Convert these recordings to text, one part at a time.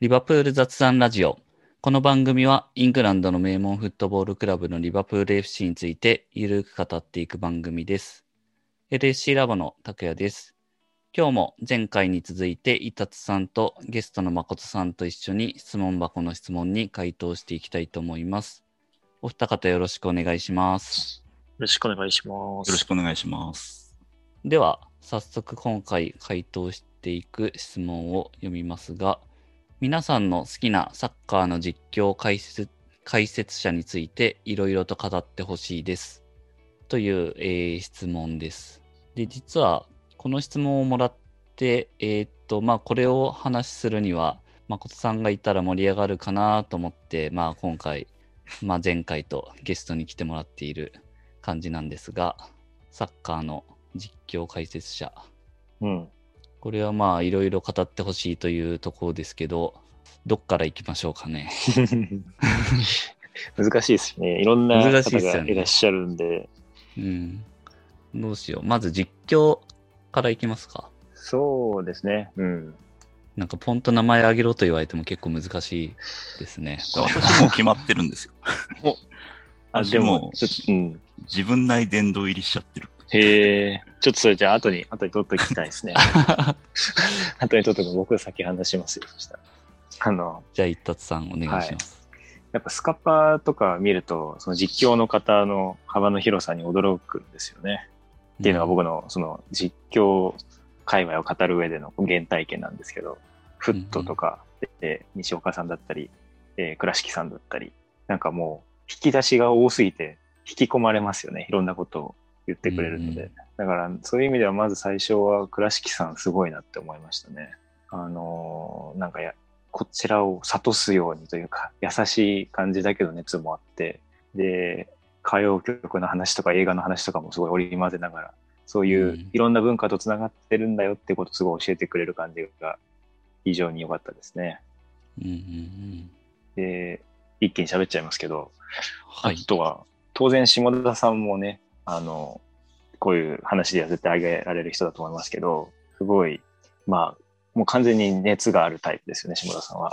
リバプール雑談ラジオ。この番組はイングランドの名門フットボールクラブのリバプール FC についてゆるく語っていく番組です。LSC ラボの拓也です。今日も前回に続いて伊達さんとゲストの誠さんと一緒に質問箱の質問に回答していきたいと思います。お二方よろしくお願いします。よろしくお願いします。よろしくお願いします。では、早速今回回答していく質問を読みますが、皆さんの好きなサッカーの実況解説解説者についていろいろと語ってほしいです。という、えー質問です。で、実はこの質問をもらって、えーっと、まあ、これを話しするには、誠さんがいたら盛り上がるかなと思って、まあ、今回、まあ、前回とゲストに来てもらっている感じなんですが、サッカーの実況解説者。うん。これはまあいろいろ語ってほしいというところですけど、どっから行きましょうかね。難しいですね。いろんな方難しいですよねがいらっしゃるんで、うん。どうしよう。まず実況から行きますか。そうですね。うん。なんかポンと名前挙げろと言われても結構難しいですね。私も決まってるんですよ。あ、私でもうん。自分内殿堂入りしちゃってる。へえ、ちょっとそれじゃあ後に、後に取っときたいですね。後に取っとく僕先話しますよ、そしたら。あの、じゃあ一達さんお願いします。やっぱスカパーとか見ると、その実況の方の幅の広さに驚くんですよね。っていうのが僕のその実況界隈を語る上での原体験なんですけど、フットとか、で西岡さんだったり、えー倉敷さんだったり、なんかもう引き出しが多すぎて引き込まれますよね。いろんなことを言ってくれるので。うんだからそういう意味ではまず最初は倉敷さんすごいなって思いましたね。あのーなんかや、こちらを諭すようにというか、優しい感じだけど熱もあって、で、歌謡曲の話とか映画の話とかもすごい織り交ぜながら、そういううんいろんな文化とつながってるんだよってことをすごい教えてくれる感じが非常に良かったですね。うんうんうん。で、一気に喋っちゃいますけど、はい。あとは、当然下田さんもね、あの、こういう話では絶対挙げられる人だと思いますけど、すごい、まあ、もう完全に熱があるタイプですよね、下田さんは。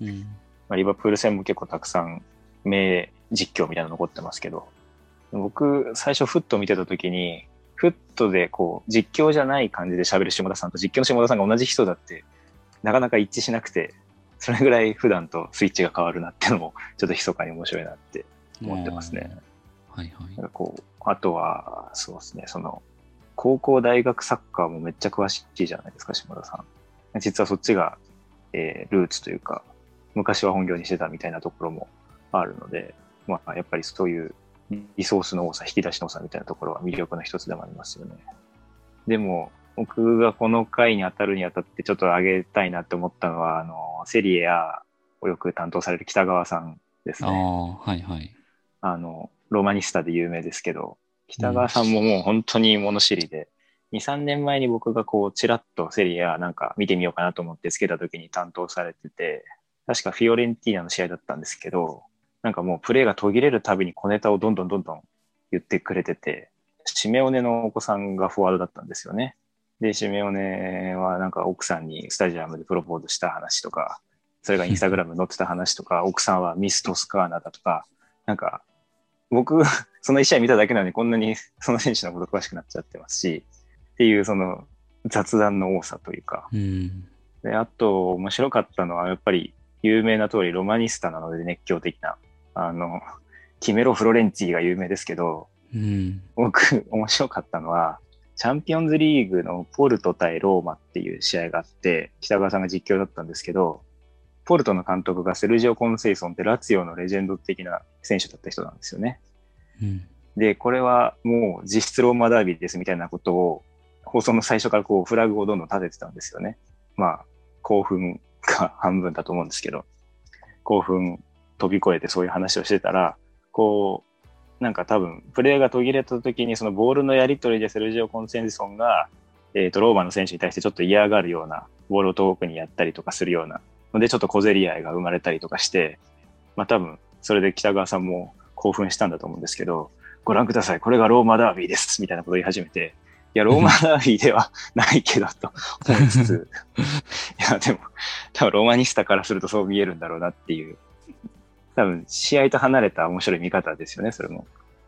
うんまあ、リバプール戦も結構たくさん名実況みたいなの残ってますけど、僕、最初フット見てた時に、フットでこう、実況じゃない感じで喋る下田さんと実況の下田さんが同じ人だって、なかなか一致しなくて、それぐらい普段とスイッチが変わるなっていうのも、ちょっと密かに面白いなって思ってますね。はいはいなん。かこう、あとは、そうですね、その、高校大学サッカーもめっちゃ詳しいじゃないですか、島田さん。実はそっちが、えールーツというか、昔は本業にしてたみたいなところもあるので、まあ、やっぱりそういうリソースの多さ、引き出しの多さみたいなところは魅力の一つでもありますよね。でも、僕がこの回に当たるにあたってちょっと上げたいなって思ったのは、あの、セリエやをよく担当される北川さんですあね。あ、はいはい。あの、ロマニスタで有名ですけど、北川さんももう本当に物知りで、2、3年前に僕がこう、ちらっとセリアなんか見てみようかなと思ってつけた時に担当されてて、確かフィオレンティーナの試合だったんですけど、なんかもうプレーが途切れるたびに小ネタをどんどんどんどん言ってくれてて、シメオネのお子さんがフォワードだったんですよね。で、シメオネはなんか奥さんにスタジアムでプロポーズした話とか、それがインスタグラムに載ってた話とか、奥さんはミス・トスカーナだとか、なんか、僕、その一試合見ただけなのにこんなに その選手のこと詳しくなっちゃってますし、っていうその雑談の多さというか。うん。で、あと面白かったのはやっぱり有名な通りロマニスタなので熱狂的な、あの、キメロ・フロレンツィが有名ですけど、うん。僕 面白かったのは、チャンピオンズリーグのポルト対ローマっていう試合があって、北川さんが実況だったんですけど、ポルトの監督がセルジオ・コンセイソンってラツィオのレジェンド的な選手だった人なんですよね。で、これはもう実質ローマダービーですみたいなことを放送の最初からこうフラグをどんどん立ててたんですよね。まあ、興奮が半分だと思うんですけど、興奮飛び越えてそういう話をしてたら、こう、なんか多分、プレーが途切れた時にそのボールのやり取りでセルジオ・コンセンソンが、えっ、と、ローマの選手に対してちょっと嫌がるような、ボールを遠くにやったりとかするような、のでちょっと小競り合いが生まれたりとかして、まあ多分、それで北川さんも興奮したんだと思うんですけど、ご覧ください、これがローマダービーです、みたいなことを言い始めて、や、ローマダービーではないけど、と思いつつ、いや、でも、多分ローマニスタからするとそう見えるんだろうなっていう、多分、試合と離れた面白い見方ですよね、それも。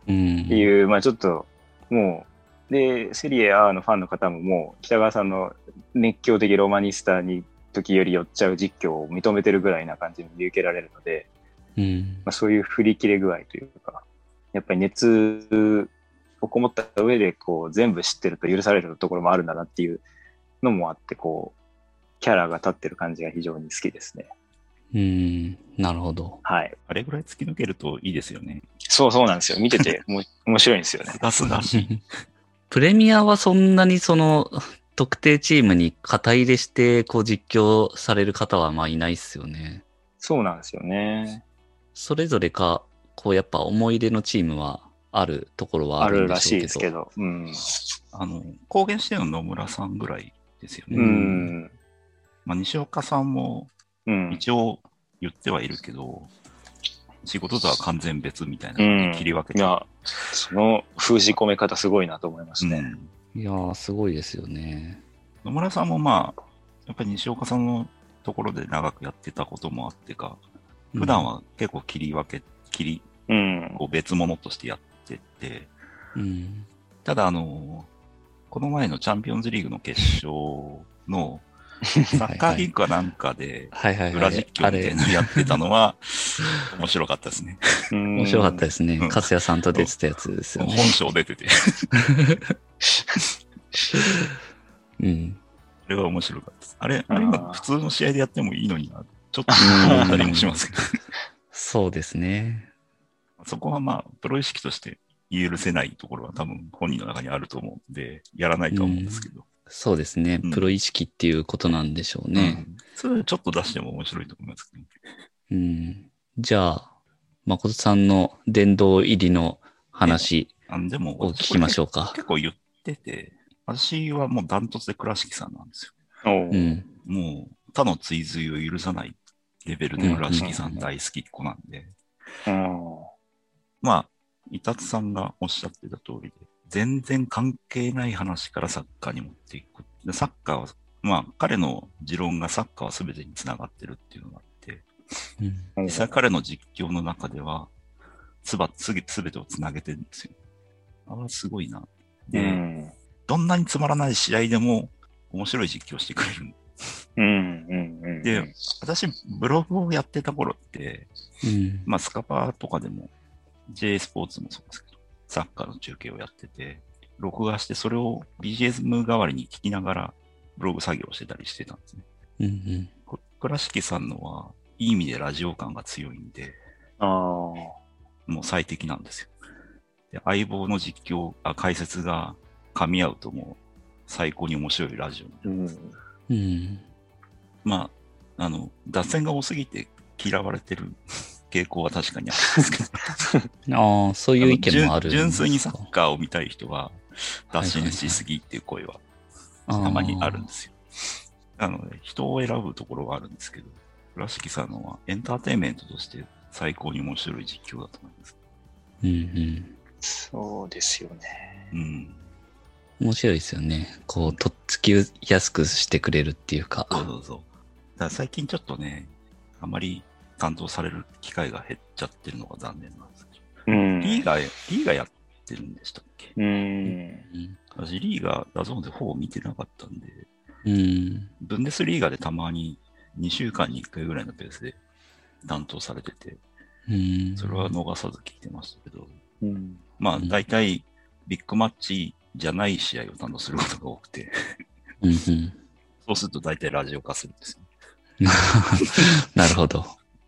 うん。っていう、まあちょっと、もう、で、セリエ A のファンの方ももう、北川さんの熱狂的ローマニスタに時より寄っちゃう実況を認めてるぐらいな感じに見受けられるので、うん。まあ、そういう振り切れ具合というか、やっぱり熱をこもった上で、こう、全部知ってると許されるところもあるんだなっていうのもあって、こう、キャラが立ってる感じが非常に好きですね。うん。なるほど。はい。あれぐらい突き抜けるといいですよね。そうそうなんですよ。見てても 面白いんですよねす。がすが。プレミアはそんなにその特定チームに肩入れしてこう実況される方はまあいないっすよね。そうなんですよね。それぞれか、こうやっぱ思い入れのチームはあるところはああるらしいですけど。うん。あの、公言してるの野村さんぐらいですよね。うん。まあ、西岡さんもうん。一応言ってはいるけど、仕事とは完全別みたいなうん切り分けて、いや、その封じ込め方すごいなと思いますね。うんいやー、すごいですよね。野村さんもまあ、やっぱり西岡さんのところで長くやってたこともあってか、普段は結構切り分け、切り、うん。こう別物としてやってて、うん。ただあの、この前のチャンピオンズリーグの決勝の サッカーリンクかなんかで、はいはいはい。裏実況みたいなのやってたのは、面白かったですね。面面白かったですねうん。カスヤさんと出てたやつですよ本ね。性出てて、うん。あれは面白かったです。あれ、あれ今普通の試合でやってもいいのにな、ちょっと思ったりもしますけど、そうですね。そこはまあ、プロ意識として許せないところは多分本人の中にあると思うんで、やらないとは思うんですけど。そうですねうん。プロ意識っていうことなんでしょうね。うんそれちょっと出しても面白いと思いますけど。うん。じゃあ、誠さんの殿堂入りの話あのでも、を聞きましょうか。結構言ってて、私はもうダントツで倉敷さんなんですよ。おううん。もう他の追随を許さないレベルで倉敷さん大好きっ子なんで、まあ、伊達さんがおっしゃってた通りで、全然関係ない話からサッカーに持っていく。でサッカーは、まあ、彼の持論がサッカーは全てにつながってるっていうのがあって、うん実際彼の実況の中では、つば、すべてをつなげてるんですよ。あれはすごいな。で、うん。どんなにつまらない試合でも面白い実況してくれる。うん。うん。うん。で、私、ブログをやってた頃って、うん。まあ、スカパーとかでも、J スポーツもそうですけど、サッカーの中継をやってて、録画して、それを BGM 代わりに聞きながら、ブログ作業してたりしてたんですね。うん。こ倉敷さんのは、いい意味でラジオ感が強いんで、ああ。もう最適なんですよ。で相棒の実況、あ解説が噛み合うともう最高に面白いラジオ。うん。うん。まあ、あの、脱線が多すぎて嫌われてる傾向は確かにあるんですけど、ああ、そういう意見もある純粋にサッカーを見たい人は、脱線しすぎっていう声はたまにあるんですよ。なので、人を選ぶところはあるんですけど、倉敷さんのはエンターテインメントとして最高に面白い実況だと思います。うんうん。そうですよね。うん。面白いですよね。こう、とっつきやすくしてくれるっていうか。そうそうそう。だから最近ちょっとね、あまり担当される機会が減っちゃってるのが残念なんですけうん。ど。リーガー、リーガーやってるんでしたっけ？うん。うん。私、リーガ、DAZN でほぼ見てなかったんで、うん。ブンデスリーガでたまに2週間に1回ぐらいのペースで担当されてて、うん。それは逃さず聞いてましたけど、うん。まあ、うん大体、ビッグマッチじゃない試合を担当することが多くて、うんうん。そうすると大体ラジオ化するんですよ。なるほど。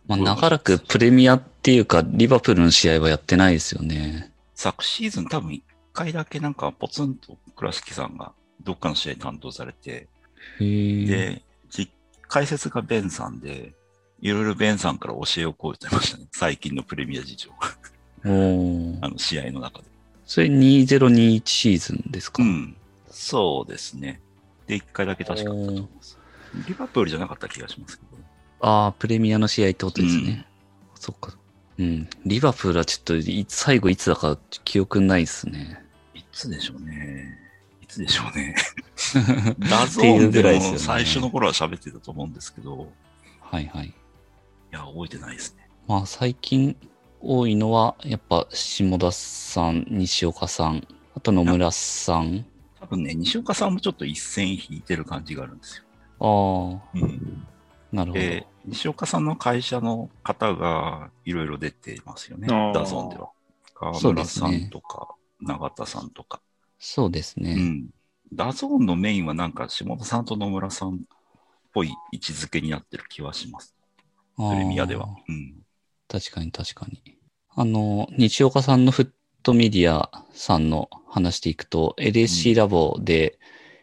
まあ、長らくプレミアっていうか、リバプールの試合はやってないですよね。昨シーズン多分1回だけなんかポツンと倉敷さんがどっかの試合担当されて。で、実解説がベンさんで、いろいろベンさんから教えをこうてましたね。最近のプレミア事情。あの、試合の中で。それ2021シーズンですか？うん。そうですね。で、1回だけ確かあったと思います。リバプールじゃなかった気がしますけど。ああ、プレミアの試合ってことですね。そっか。うん。リバプールはちょっとい、最後いつだか記憶ないですね。いつでしょうね。いつでしょうね。DAZN で最初の頃は喋ってたと思うんですけど、はいはい。いや、覚えてないですね。まあ最近多いのは、やっぱ下田さん、西岡さん、あと野村さん。多分ね、西岡さんもちょっと一線引いてる感じがあるんですよ。ああ、うん、なるほど。で、西岡さんの会社の方がいろいろ出てますよね、 DAZN では。川村さんとか、永田さんとか。そうですね。うん。 DAZN のメインはなんか下田さんと野村さんっぽい位置づけになってる気はします。プレミアでは。うん。確かに確かに。あの、西岡さんのフットメディアさんの話でいくと、LSC ラボで、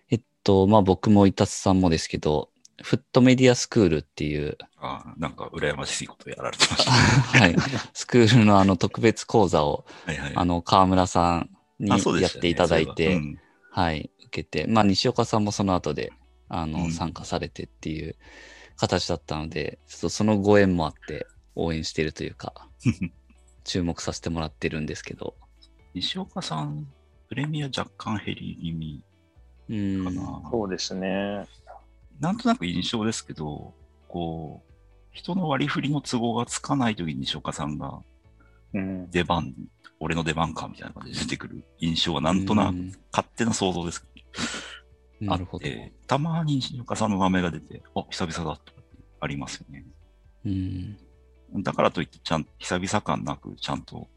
えっと、まあ僕もイタツさんもですけど、フットメディアスクールっていう、あーなんか羨ましいことやられてました。はい、スクールのあの特別講座を、はいはい。あの、河村さんにやっていただいて、そうん。はい、受けて、まあ西岡さんもその後で、あの、うん。参加されてっていう形だったので、ちょっとそのご縁もあって応援してるというか、注目させてもらってるんですけど、西岡さん、プレミア若干減り気味うんかな。そうですね。なんとなく印象ですけど、こう、人の割り振りの都合がつかないときに西岡さんがうん。出番、俺の出番かみたいな感じで出てくる印象はなんとなくうん勝手な想像ですけど、なるほどたまに西岡さんの名前が出て、あ、久々だとかありますよね。うんだからといって、ちゃん、久々感なく、ちゃんと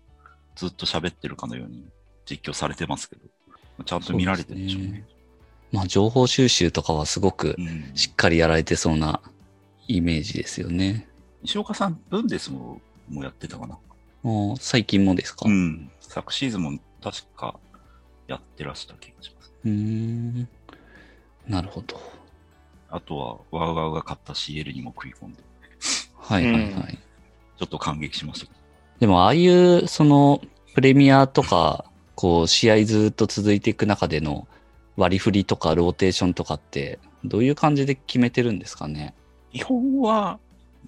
ずっと喋ってるかのように実況されてますけど、ちゃんと見られてるんでしょうね。まあ情報収集とかはすごくうんしっかりやられてそうなイメージですよね。西岡さん、ブンデスももうやってたかな。もう最近もですか？う。うん昨シーズンも確かやってらした気がします。ーん。なるほど。あとは、 WOWOW が買った CL にも食い込んで、はいはいはい。うんちょっと感激しました。でもああいう、その、プレミアとか、こう、試合ずっと続いていく中での割り振りとかローテーションとかって、どういう感じで決めてるんですかね？基本は、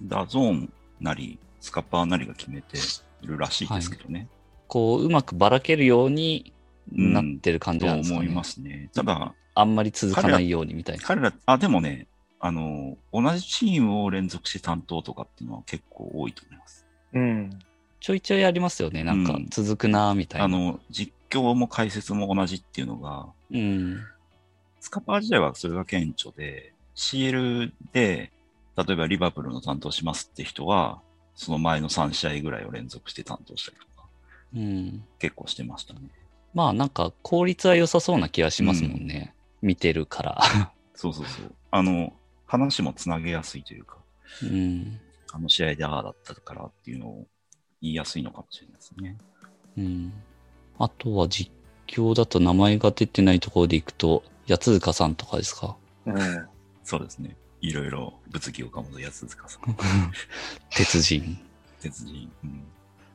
DAZN なり、スカパーなりが決めているらしいですけどね。こう、うまくばらけるようになってる感じとなんですかね？思いますね。ただ、あんまり続かないようにみたいな。彼ら、あ、でもね、あの、同じチームを連続して担当とかっていうのは結構多いと思います。うん。ちょいちょいありますよね。なんかうん続くなみたいな。あの、実況も解説も同じっていうのが、うん。スカパー時代はそれが顕著で、CL で、例えばリバプールの担当しますって人は、その前の3試合ぐらいを連続して担当したりとか、うん。結構してましたね。まあなんか効率は良さそうな気がしますもんね。見てるから。そうそうそう。あの、話もつなげやすいというか、うん。あの試合でああだったからっていうのを言いやすいのかもしれないですね。うん。あとは実況だと名前が出てないところでいくと、八塚さんとかですか？うん。そうですね。いろいろ物議をかもとやつですかさん。鉄人。鉄人。うん。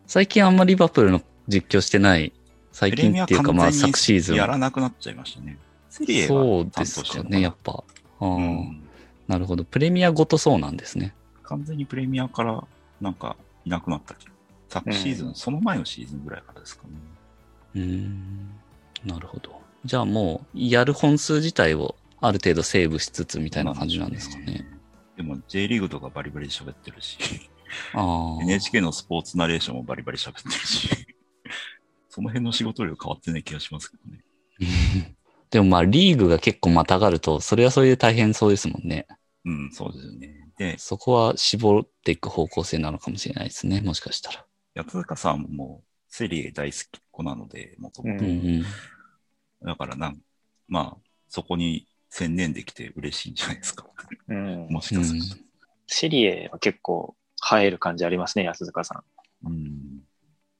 最近あんまりリバプールの実況してない。最近っていうかまあ昨シーズン。やらなくなっちゃいましたね。セリエはそうですかね、やっぱ。うんなるほど。プレミアごとそうなんですね。完全にプレミアからなんかいなくなった気が。昨シーズン、うんその前のシーズンぐらいからですかね。うーん。なるほど。じゃあもう、やる本数自体をある程度セーブしつつみたいな感じなんですかね。でも J リーグとかバリバリ喋ってるし。NHK のスポーツナレーションもバリバリ喋ってるし、その辺の仕事量変わってない気がしますけどね。でもまあ、リーグが結構またがると、それはそれで大変そうですもんね。うん、そうですよね。で、そこは絞っていく方向性なのかもしれないですね。もしかしたら。八塚さんもセリエ大好きっ子なので、もともと。うんうん。だからなん、まあ、そこに専念できて嬉しいんじゃないですか。うん。もしかすると。シリエは結構映える感じありますね、安塚さん。うん。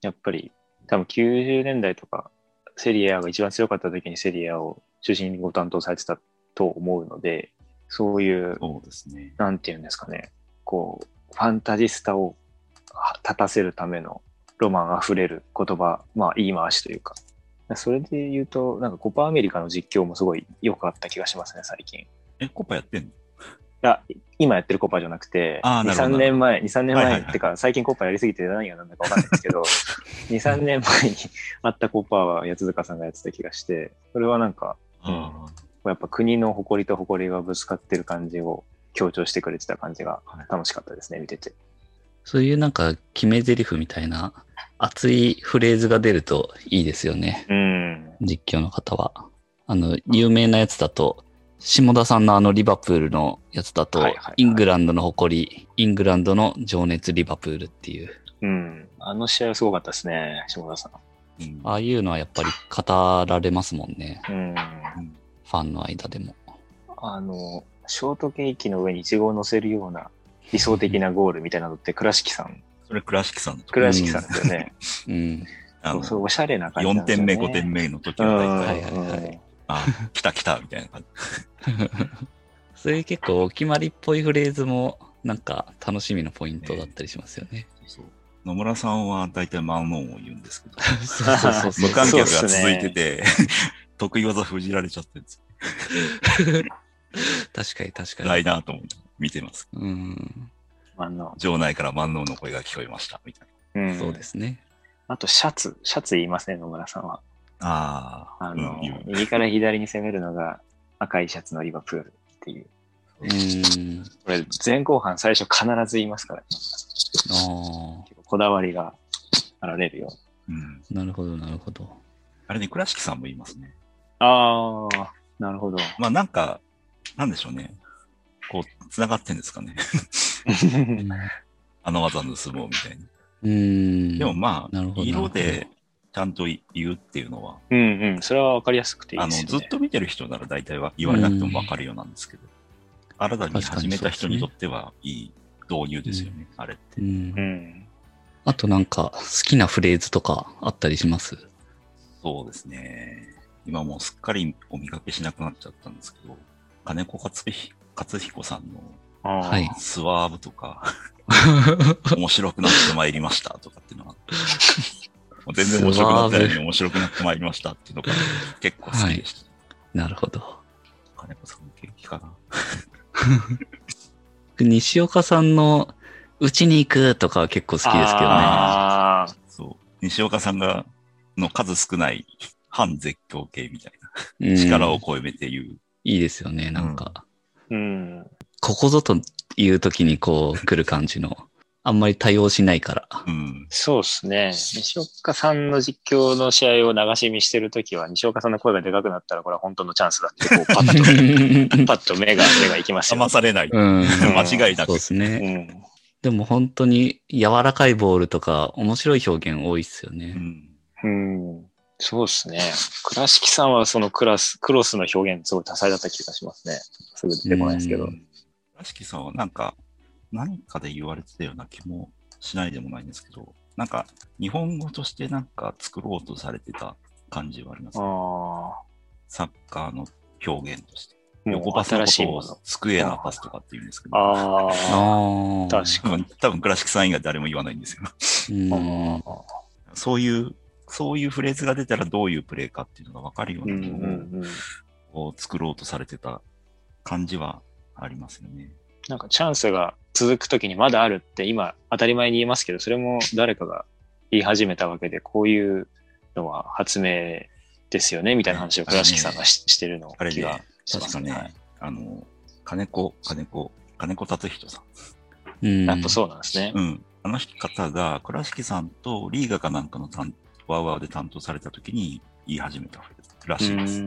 やっぱり、多分90年代とか、セリエ A が一番強かった時にセリエ A を中心にご担当されてたと思うので、そういう、そうですね。なんていうんですかね、こう、ファンタジスタを立たせるためのロマンあふれる言葉、まあ言い回しというか。それで言うと、なんかコパアメリカの実況もすごい良かった気がしますね、最近。いえ、コパやってんの？や、今やってるコパじゃなくて、2、あーなるほど3年前、2、3年前、はいはいはいってか、最近コパやりすぎて何が何だか分かんないですけど、2、3年前にあったコパは八塚さんがやってた気がして、それはなんか、あやっぱ国の誇りと誇りがぶつかってる感じを強調してくれてた感じがはい楽しかったですね、見てて。そういうなんか決め台詞みたいな熱いフレーズが出るといいですよね。うん。実況の方は。あの、有名なやつだと、下田さんのあのリバプールのやつだと、はいはいはいイングランドの誇り、イングランドの情熱リバプールっていう、うん。あの試合はすごかったですね、下田さうんああいうのはやっぱり語られますもんね。ん。うん。うんファンの間でも。あの、ショートケーキの上にイチゴを乗せるような理想的なゴールみたいなのって倉敷さん、それ倉敷さん倉敷さんですよね。うん。あのそうそう、おしゃれな感じなん4ですよね。点目、5点目の時うん。は大はい体、はいはいあ、来た来たみたいな感じ。そういう結構お決まりっぽいフレーズも、なんか楽しみのポイントだったりしますよね。そう野村さんは大体マンノンを言うんですけど、そうそうそうそう。無観客が続いてて、得意技封じられちゃってるんですよ。確かに確か辛に。いなと思って見てます。うん。場内から万能の声が聞こえました、みたいうん。そうですね。あと、シャツ、シャツ言いますね、野村さんは。な。ああ、あの、うん、右から左に攻めるのが赤いシャツのリバプールっていう。うん。これ、前後半最初必ず言いますから、ね、ああ。こだわりがあられるよ。うん。なるほど、なるほど。あれね、倉敷さんも言いますね。ああ、なるほど。まあなんか、なんでしょうね。こう、繋がってんですかね。あの技盗もうみたいな。うん。でもまあなるほ、ど色でちゃんと言うっていうのは、うんうん。それはわかりやすくていいあの、ですよ、ね。ずっと見てる人なら大体は言われなくてもわかるようなんですけど、新たに始めた人にとってはいい導入ですよね、あれってう。んう。ん。あとなんか好きなフレーズとかあったりします？そうですね。今もうすっかりお見かけしなくなっちゃったんですけど、金子克彦さんのはいスワーブとか、面白くなってまいりましたとかっていうのは、もう全然面白くなってないのに面白くなってまいりましたっていうのが結構好きでした。なるほど。金子さんの元気かな。西岡さんのうちに行くとかは結構好きですけどね。そう。西岡さんが、の数少ない反絶叫系みたいうんな力を込めて言う。いいですよね、なんか。うん。ここぞという時にこう来る感じの。あんまり多用しないから。うん。そうですね。西岡さんの実況の試合を流し見してるときは、西岡さんの声がでかくなったら、これは本当のチャンスだって、こう、パッと、パッと目が、目がいきますよ騙。されない。うん。間違いなくそうですうね。ん。でも本当に柔らかいボールとか面白い表現多いっすようね。ん。うん。そうですね。倉敷さんはそのクラス、クロスの表現すごい多彩だった気がしますね。すぐ出てこないですけど。うんらしきさんはなんか、何かで言われてたような気もしないでもないんですけど、なんか、日本語としてなんか作ろうとされてた感じはあります、あね。あ。サッカーの表現として。横パスのことを新しいもの。スクエアパスとかって言うんですけど、ああ。ああ。確か多分、多分倉敷さん以外誰も言わないんですよ。うん。そういう、そういうフレーズが出たらどういうプレーかっていうのが分かるよううなんものうんうん。を作ろうとされてた感じはありますよね。なんかチャンスが続くときにまだあるって今当たり前に言いますけど、それも誰かが言い始めたわけで、こういうのは発明ですよね、みたいな話を倉敷さんがししてるのあれね気がしますね。確かね、はいあの、金子、金子、金子達人さん。うん。やっぱそうなんですね。うん。あの方が、倉敷さんとリーガかなんかの担ワーワーで担当された時に言い始めたらうしいです。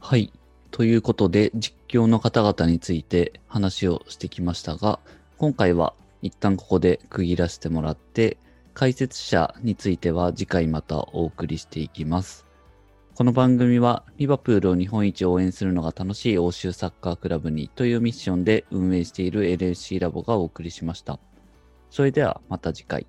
はい。ということで、実況の方々について話をしてきましたが、今回は一旦ここで区切らせてもらって、解説者については次回またお送りしていきます。この番組は、リバプールを日本一応援するのが楽しい欧州サッカークラブにというミッションで運営している LFC ラボがお送りしました。それではまた次回。